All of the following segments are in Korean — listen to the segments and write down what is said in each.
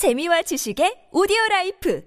재미와 지식의 오디오 라이프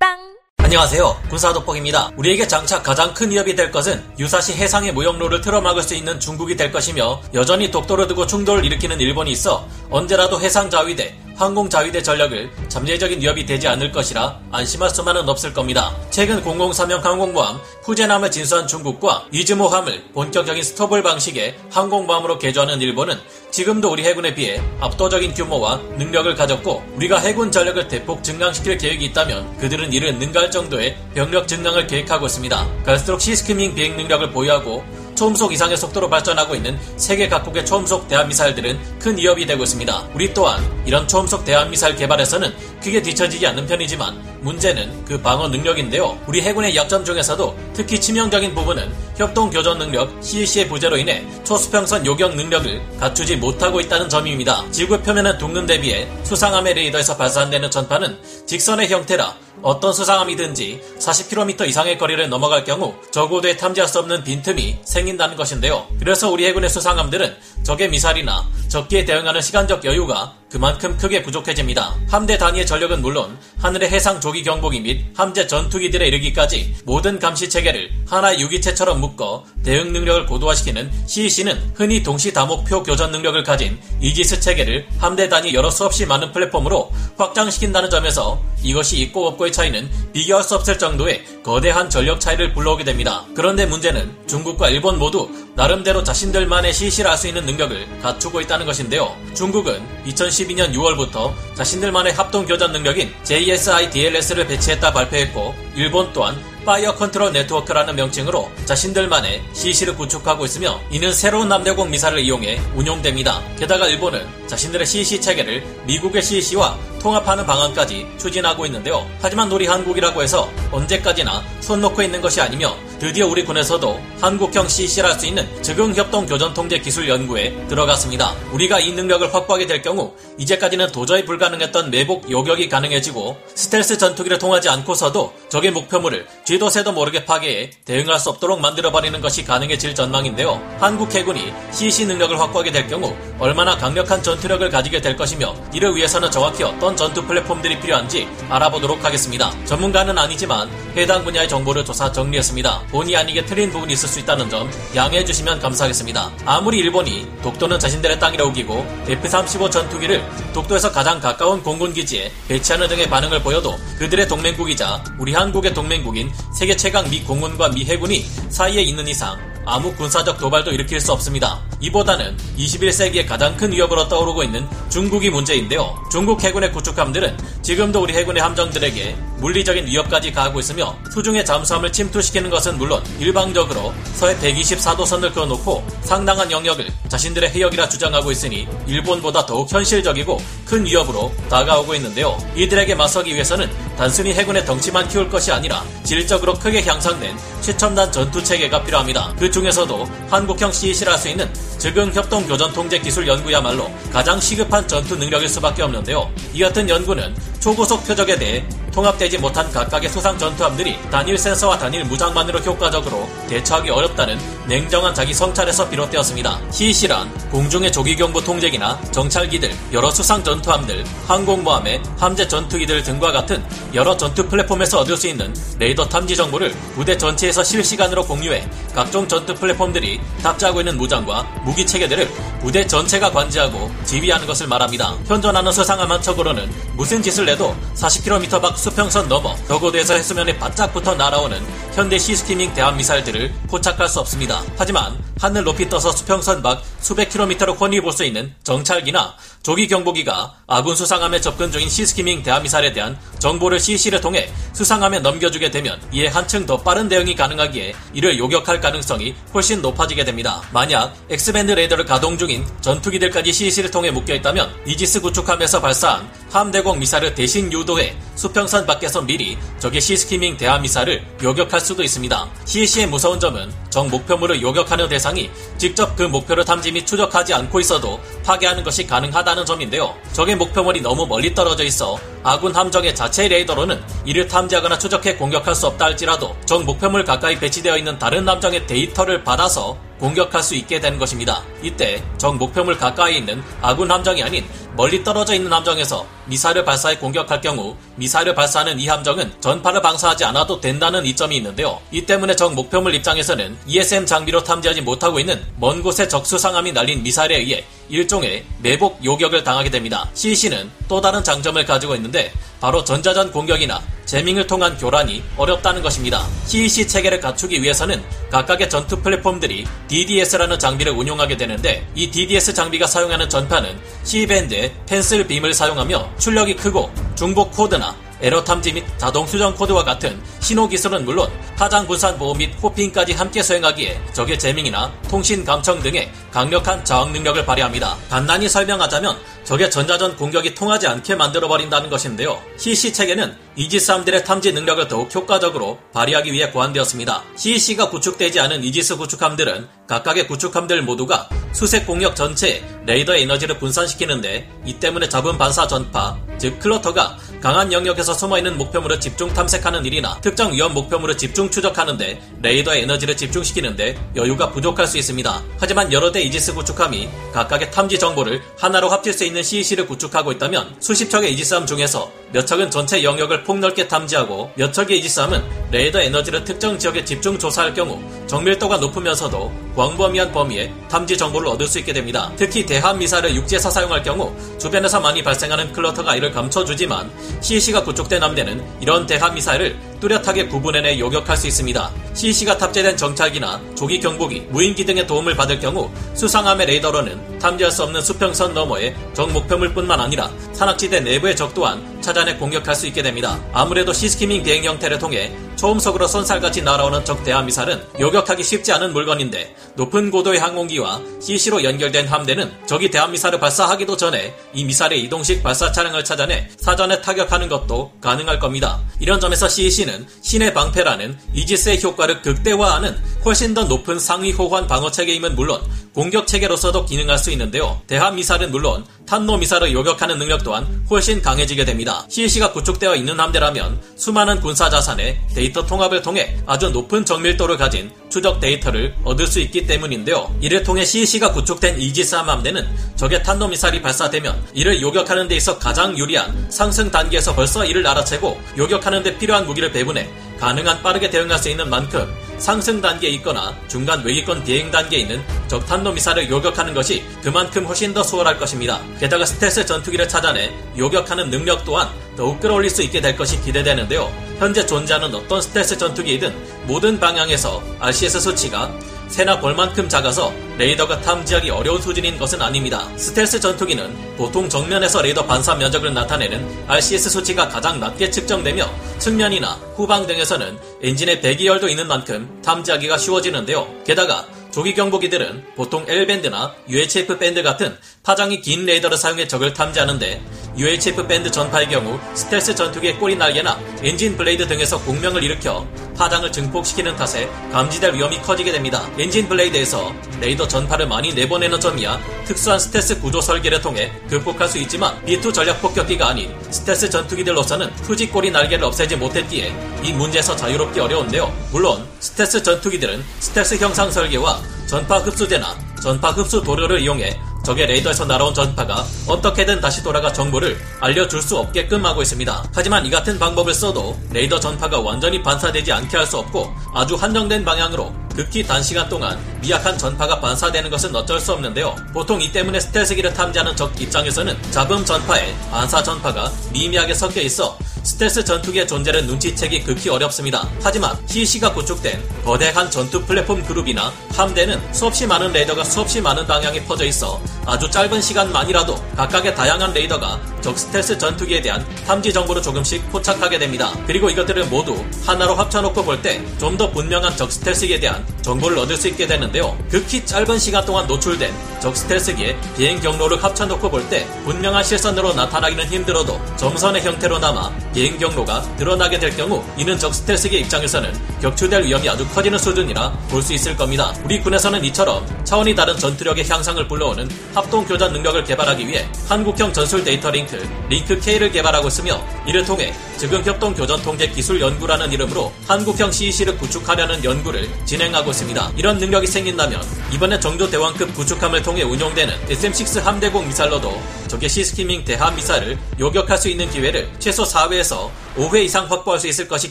팟빵 안녕하세요. 군사돋보기입니다. 우리에게 장차 가장 큰 위협이 될 것은 유사시 해상의 무역로를 틀어막을 수 있는 중국이 될 것이며 여전히 독도를 두고 충돌을 일으키는 일본이 있어 언제라도 해상 자위대, 항공 자위대 전력을 잠재적인 위협이 되지 않을 것이라 안심할 수만은 없을 겁니다. 최근 003형 항공모함 푸젠함을 진수한 중국과 이즈모함을 본격적인 STOVL 방식의 항공모함으로 개조하는 일본은 지금도 우리 해군에 비해 압도적인 규모와 능력을 가졌고 우리가 해군 전력을 대폭 증강시킬 계획이 있다면 그들은 이를 능가할 정도의 병력 증강을 계획하고 있습니다. 갈수록 시스키밍 비행 능력을 보유하고 초음속 이상의 속도로 발전하고 있는 세계 각국의 초음속 대한미사일들은 큰 위협이 되고 있습니다. 우리 또한 이런 초음속 대한미사일 개발에서는 크게 뒤처지지 않는 편이지만 문제는 그 방어 능력인데요. 우리 해군의 약점 중에서도 특히 치명적인 부분은 협동 교전 능력 CEC의 부재로 인해 초수평선 요격 능력을 갖추지 못하고 있다는 점입니다. 지구 표면의 둥근 대비해 수상함의 레이더에서 발산되는 전파는 직선의 형태라 어떤 수상함이든지 40km 이상의 거리를 넘어갈 경우 적어도에 탐지할 수 없는 빈틈이 생긴다는 것인데요. 그래서 우리 해군의 수상함들은 적의 미사일이나 적기에 대응하는 시간적 여유가 그만큼 크게 부족해집니다. 함대 단위의 전력은 물론 하늘의 해상 조기 경보기 및 함재 전투기들에 이르기까지 모든 감시 체계를 하나의 유기체처럼 묶어 대응 능력을 고도화시키는 CEC는 흔히 동시 다목표 교전 능력을 가진 이지스 체계를 함대 단위 여러 수없이 많은 플랫폼으로 확장시킨다는 점에서 이것이 있고 없고의 차이는 비교할 수 없을 정도의 거대한 전력 차이를 불러오게 됩니다. 그런데 문제는 중국과 일본 모두 나름대로 자신들만의 CEC를 할수 있는 능력을 갖추고 있다는 것인데요. 중국은 2012년 6월부터 자신들만의 합동 교전 능력인 JSI-DLS를 배치했다 발표했고 일본 또한 Fire Control Network라는 명칭으로 자신들만의 CEC를 구축하고 있으며 이는 새로운 함대공 미사일을 이용해 운용됩니다. 게다가 일본은 자신들의 CEC 체계를 미국의 CEC와 통합하는 방안까지 추진하고 있는데요. 하지만 우리 한국이라고 해서 언제까지나 손 놓고 있는 것이 아니며 드디어 우리 군에서도 한국형 CEC를 할 수 있는 적응형 협동 교전통제 기술 연구에 들어갔습니다. 우리가 이 능력을 확보하게 될 경우 이제까지는 도저히 불가능했던 매복 요격이 가능해지고 스텔스 전투기를 통하지 않고서도 적의 목표물을 쥐도 새도 모르게 파괴해 대응할 수 없도록 만들어버리는 것이 가능해질 전망인데요. 한국 해군이 CC 능력을 확보하게 될 경우 얼마나 강력한 전투력을 가지게 될 것이며 이를 위해서는 정확히 어떤 전투 플랫폼들이 필요한지 알아보도록 하겠습니다. 전문가는 아니지만 해당 분야의 정보를 조사 정리했습니다. 본의 아니게 틀린 부분이 있을 수 있다는 점 양해해 주시면 감사하겠습니다. 아무리 일본이 독도는 자신들의 땅이라 우기고 F-35 전투기를 독도에서 가장 가까운 공군기지에 배치하는 등의 반응을 보여도 그들의 동맹국이자 우리 한국의 동맹국인 세계 최강 미 공군과 미 해군이 사이에 있는 이상 아무 군사적 도발도 일으킬 수 없습니다. 이보다는 21세기의 가장 큰 위협으로 떠오르고 있는 중국이 문제인데요. 중국 해군의 구축함들은 지금도 우리 해군의 함정들에게 물리적인 위협까지 가하고 있으며 수중의 잠수함을 침투시키는 것은 물론 일방적으로 서해 124도선을 그어놓고 상당한 영역을 자신들의 해역이라 주장하고 있으니 일본보다 더욱 현실적이고 큰 위협으로 다가오고 있는데요. 이들에게 맞서기 위해서는 단순히 해군의 덩치만 키울 것이 아니라 질적으로 크게 향상된 최첨단 전투 체계가 필요합니다. 그 중에서도 한국형 CEC를 할 수 있는 적응 협동 교전 통제 기술 연구야말로 가장 시급한 전투 능력일 수밖에 없는데요. 이 같은 연구는 초고속 표적에 대해 통합되지 못한 각각의 수상 전투함들이 단일 센서와 단일 무장만으로 효과적으로 대처하기 어렵다는 냉정한 자기 성찰에서 비롯되었습니다. CEC란 공중의 조기경보 통제기나 정찰기들, 여러 수상 전투함들, 항공모함의 함재 전투기들 등과 같은 여러 전투 플랫폼에서 얻을 수 있는 레이더 탐지 정보를 부대 전체에서 실시간으로 공유해 각종 전투 플랫폼들이 탑재하고 있는 무장과 무기 체계들을 부대 전체가 관제하고 지휘하는 것을 말합니다. 현존하는 수상함 한 척으로는 무슨 짓을 해도 40km 밖 수평선 너머 저고도에서 해수면에 바짝 붙어 날아오는 현대 sea skimming 대함미사일들을 포착할 수 없습니다. 하지만 하늘 높이 떠서 수평선 밖 수백 킬로미터를 훤히 볼수 있는 정찰기나 조기 경보기가 아군 수상함에 접근 중인 sea skimming 대함미사일에 대한 정보를 CEC를 통해 수상함에 넘겨주게 되면 이에 한층 더 빠른 대응이 가능하기에 이를 요격할 가능성이 훨씬 높아지게 됩니다. 만약 X밴드 레이더를 가동 중인 전투기들까지 CEC를 통해 묶여 있다면 이지스 구축함에서 발사한 함대공 미사일을 대신 유도해 수평선 밖에서 미리 적의 sea skimming 대함미사일을 요격할 수도 있습니다. CEC의 무서운 점은 적 목표물을 요격하는 대상이 직접 그 목표를 탐지 및 추적하지 않고 있어도 파괴하는 것이 가능하다는 점인데요. 적의 목표물이 너무 멀리 떨어져 있어 아군 함정의 자체 레이더로는 이를 탐지하거나 추적해 공격할 수 없다 할지라도 적 목표물 가까이 배치되어 있는 다른 함정의 데이터를 받아서 공격할 수 있게 되는 것입니다. 이때 적 목표물 가까이 있는 아군 함정이 아닌 멀리 떨어져 있는 함정에서 미사일을 발사해 공격할 경우 미사일을 발사하는 이 함정은 전파를 방사하지 않아도 된다는 이점이 있는데요. 이 때문에 적 목표물 입장에서는 ESM 장비로 탐지하지 못하고 있는 먼 곳에 적 수상함이 날린 미사일에 의해 일종의 매복 요격을 당하게 됩니다. CEC는 또 다른 장점을 가지고 있는데 바로 전자전 공격이나 재밍을 통한 교란이 어렵다는 것입니다. CEC 체계를 갖추기 위해서는 각각의 전투 플랫폼들이 DDS라는 장비를 운용하게 되는데 이 DDS 장비가 사용하는 전파는 C밴드의 펜슬 빔을 사용하며 출력이 크고 중복 코드나 에러 탐지 및 자동 수정 코드와 같은 신호 기술은 물론 타장 분산 보호 및 호핑까지 함께 수행하기에 적의 재밍이나 통신 감청 등의 강력한 저항 능력을 발휘합니다. 간단히 설명하자면 적의 전자전 공격이 통하지 않게 만들어버린다는 것인데요. CEC 체계는 이지스함들의 탐지 능력을 더욱 효과적으로 발휘하기 위해 고안되었습니다. CEC가 구축되지 않은 이지스 구축함들은 각각의 구축함들 모두가 수색 공격 전체에 레이더 에너지를 분산시키는데 이 때문에 잡음 반사 전파, 즉 clutter가 강한 영역에서 숨어있는 목표물을 집중 탐색하는 일이나 특정 위험 목표물을 집중 추적하는데 레이더의 에너지를 집중시키는데 여유가 부족할 수 있습니다. 하지만 여러 대 이지스 구축함이 각각의 탐지 정보를 하나로 합칠 수 있는 CEC를 구축하고 있다면 수십 척의 이지스함 중에서 몇 척은 전체 영역을 폭넓게 탐지하고 몇 척의 이지스함은 레이더 에너지를 특정 지역에 집중 조사할 경우 정밀도가 높으면서도 광범위한 범위의 탐지 정보를 얻을 수 있게 됩니다. 특히 대함 미사를 육지에서 사용할 경우 주변에서 많이 발생하는 클러터가 이를 감춰주지만 CEC가 구축된 함대는 이런 대함 미사일을 뚜렷하게 구분해내 요격할 수 있습니다. CEC가 탑재된 정찰기나 조기 경보기, 무인기 등의 도움을 받을 경우 수상함의 레이더로는 탐지할 수 없는 수평선 너머의 적 목표물 뿐만 아니라 산악지대 내부의 적 또한 찾아내 공격할 수 있게 됩니다. 아무래도 시스키밍 대행 형태를 통해 초음속으로 쏜살같이 날아오는 적 대함미사일은 요격하기 쉽지 않은 물건인데 높은 고도의 항공기와 CEC로 연결된 함대는 적이 대함미사일을 발사하기도 전에 이 미사일의 이동식 발사 차량을 찾아내 사전에 타격하는 것도 가능할 겁니다. 이런 점에서 CEC는 신의 방패라는 이지스의 효과를 극대화하는 훨씬 더 높은 상위 호환 방어 체계임은 물론 공격 체계로서도 기능할 수 있는데요. 대함 미사일은 물론 탄도 미사일을 요격하는 능력 또한 훨씬 강해지게 됩니다. CEC가 구축되어 있는 함대라면 수많은 군사 자산의 데이터 통합을 통해 아주 높은 정밀도를 가진 추적 데이터를 얻을 수 있기 때문인데요. 이를 통해 CEC가 구축된 이지스함 함대는 적의 탄노 미사일이 발사되면 이를 요격하는 데 있어 가장 유리한 상승 단계에서 벌써 이를 알아채고 요격하는 데 필요한 무기를 배분해 가능한 빠르게 대응할 수 있는 만큼 상승 단계에 있거나 중간 외기권 비행 단계에 있는 적 탄도 미사를 요격하는 것이 그만큼 훨씬 더 수월할 것입니다. 게다가 스텔스 전투기를 찾아내 요격하는 능력 또한 더욱 끌어올릴 수 있게 될 것이 기대되는데요. 현재 존재하는 어떤 스텔스 전투기이든 모든 방향에서 RCS 수치가 새나 벌만큼 작아서 레이더가 탐지하기 어려운 수준인 것은 아닙니다. 스텔스 전투기는 보통 정면에서 레이더 반사 면적을 나타내는 RCS 수치가 가장 낮게 측정되며 측면이나 후방 등에서는 엔진의 배기열도 있는 만큼 탐지하기가 쉬워지는데요. 게다가 조기 경보기들은 보통 L밴드나 UHF 밴드 같은 파장이 긴 레이더를 사용해 적을 탐지하는데 UHF 밴드 전파의 경우 스텔스 전투기의 꼬리 날개나 엔진 blade 등에서 공명을 일으켜 파장을 증폭시키는 탓에 감지될 위험이 커지게 됩니다. 엔진 blade에서 레이더 전파를 많이 내보내는 점이야 특수한 스텔스 구조 설계를 통해 극복할 수 있지만 B2 전략 폭격기가 아닌 스텔스 전투기들로서는 수직 꼬리 날개를 없애지 못했기에 이 문제에서 자유롭기 어려운데요. 물론 스텔스 전투기들은 스텔스 형상 설계와 전파 흡수제나 전파 흡수 도료를 이용해 적의 레이더에서 날아온 전파가 어떻게든 다시 돌아가 정보를 알려줄 수 없게끔 하고 있습니다. 하지만 이 같은 방법을 써도 레이더 전파가 완전히 반사되지 않게 할 수 없고 아주 한정된 방향으로 극히 단시간 동안 미약한 전파가 반사되는 것은 어쩔 수 없는데요. 보통 이 때문에 스텔스기를 탐지하는 적 입장에서는 잡음 전파에 반사 전파가 미미하게 섞여 있어 스텔스 전투기의 존재를 눈치채기 극히 어렵습니다. 하지만 CEC가 구축된 거대한 전투 플랫폼 그룹이나 함대는 수없이 많은 레이더가 수없이 많은 방향에 퍼져 있어 아주 짧은 시간만이라도 각각의 다양한 레이더가 적 스텔스 전투기에 대한 탐지 정보를 조금씩 포착하게 됩니다. 그리고 이것들을 모두 하나로 합쳐놓고 볼 때 좀 더 분명한 적 스텔스기에 대한 정보를 얻을 수 있게 되는데요. 극히 짧은 시간 동안 노출된 적 스텔스기의 비행 경로를 합쳐놓고 볼 때 분명한 실선으로 나타나기는 힘들어도 점선의 형태로 남아 비행 경로가 드러나게 될 경우 이는 적 스텔스기 입장에서는 격추될 위험이 아주 커지는 수준이라 볼 수 있을 겁니다. 우리 군에서는 이처럼 차원이 다른 전투력의 향상을 불러오는 합동 교전 능력을 개발하기 위해 한국형 전술 데이터 링크 링크 K를 개발하고 있으며 이를 통해 즉흥 협동 교전 통제 기술 연구라는 이름으로 한국형 CEC를 구축하려는 연구를 진행하고 있습니다. 이런 능력이 생긴다면 이번에 정조 대왕급 구축함을 통해 운용되는 SM-6 함대공 미사일로도 적의 시스키밍 대함 미사일을 요격할 수 있는 기회를 최소 4회에서 5회 이상 확보할 수 있을 것이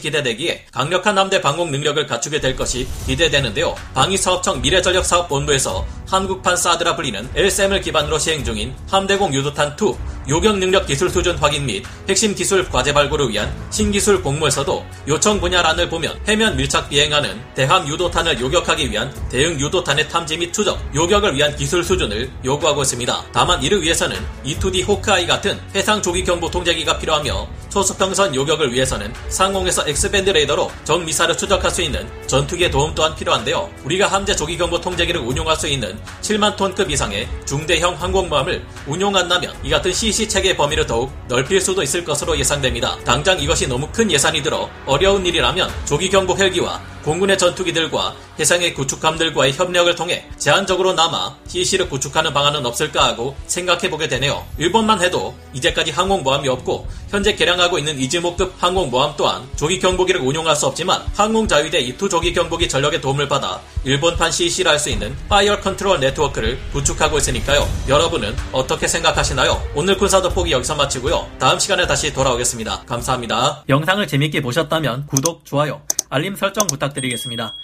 기대되기에 강력한 함대 방공 능력을 갖추게 될 것이 기대되는데요. 방위사업청 미래전력사업본부에서 한국판 사드라 불리는 LSM을 기반으로 시행 중인 함대공 유도탄2 요격 능력 기술 수준 확인 및 핵심 기술 과제 발굴을 위한 신기술 공모에서도 요청 분야란을 보면 해면 밀착 비행하는 대함 유도탄을 요격하기 위한 대응 유도탄의 탐지 및 추적, 요격을 위한 기술 수준을 요구하고 있습니다. 다만 이를 위해서는 E2D 호크아이 같은 해상 조기 경보 통제기가 필요하며 초수평선 요격을 위해서는 상공에서 X밴드 레이더로 적 미사를 추적할 수 있는 전투기의 도움 또한 필요한데요. 우리가 함재 조기 경보 통제기를 운용할 수 있는 7만 톤급 이상의 중대형 항공모함을 운용한다면 이 같은 CC 체계 범위를 더욱 넓힐 수도 있을 것으로 예상됩니다. 당장 이것이 너무 큰 예산이 들어 어려운 일이라면 조기 경보 헬기와 공군의 전투기들과 해상의 구축함들과의 협력을 통해 제한적으로 남아 CC를 구축하는 방안은 없을까 하고 생각해보게 되네요. 일본만 해도 이제까지 항공모함이 없고 현재 개량하고 있는 이즈모급 항공모함 또한 조기 경보기를 운용할 수 없지만 항공자위대 이투 조기 경보기 전력의 도움을 받아 일본판 CEC를 할 수 있는 fire control network를 구축하고 있으니까요. 여러분은 어떻게 생각하시나요? 오늘 군사 돋보기 여기서 마치고요. 다음 시간에 다시 돌아오겠습니다. 감사합니다. 영상을 재밌게 보셨다면 구독, 좋아요, 알림 설정 부탁드리겠습니다.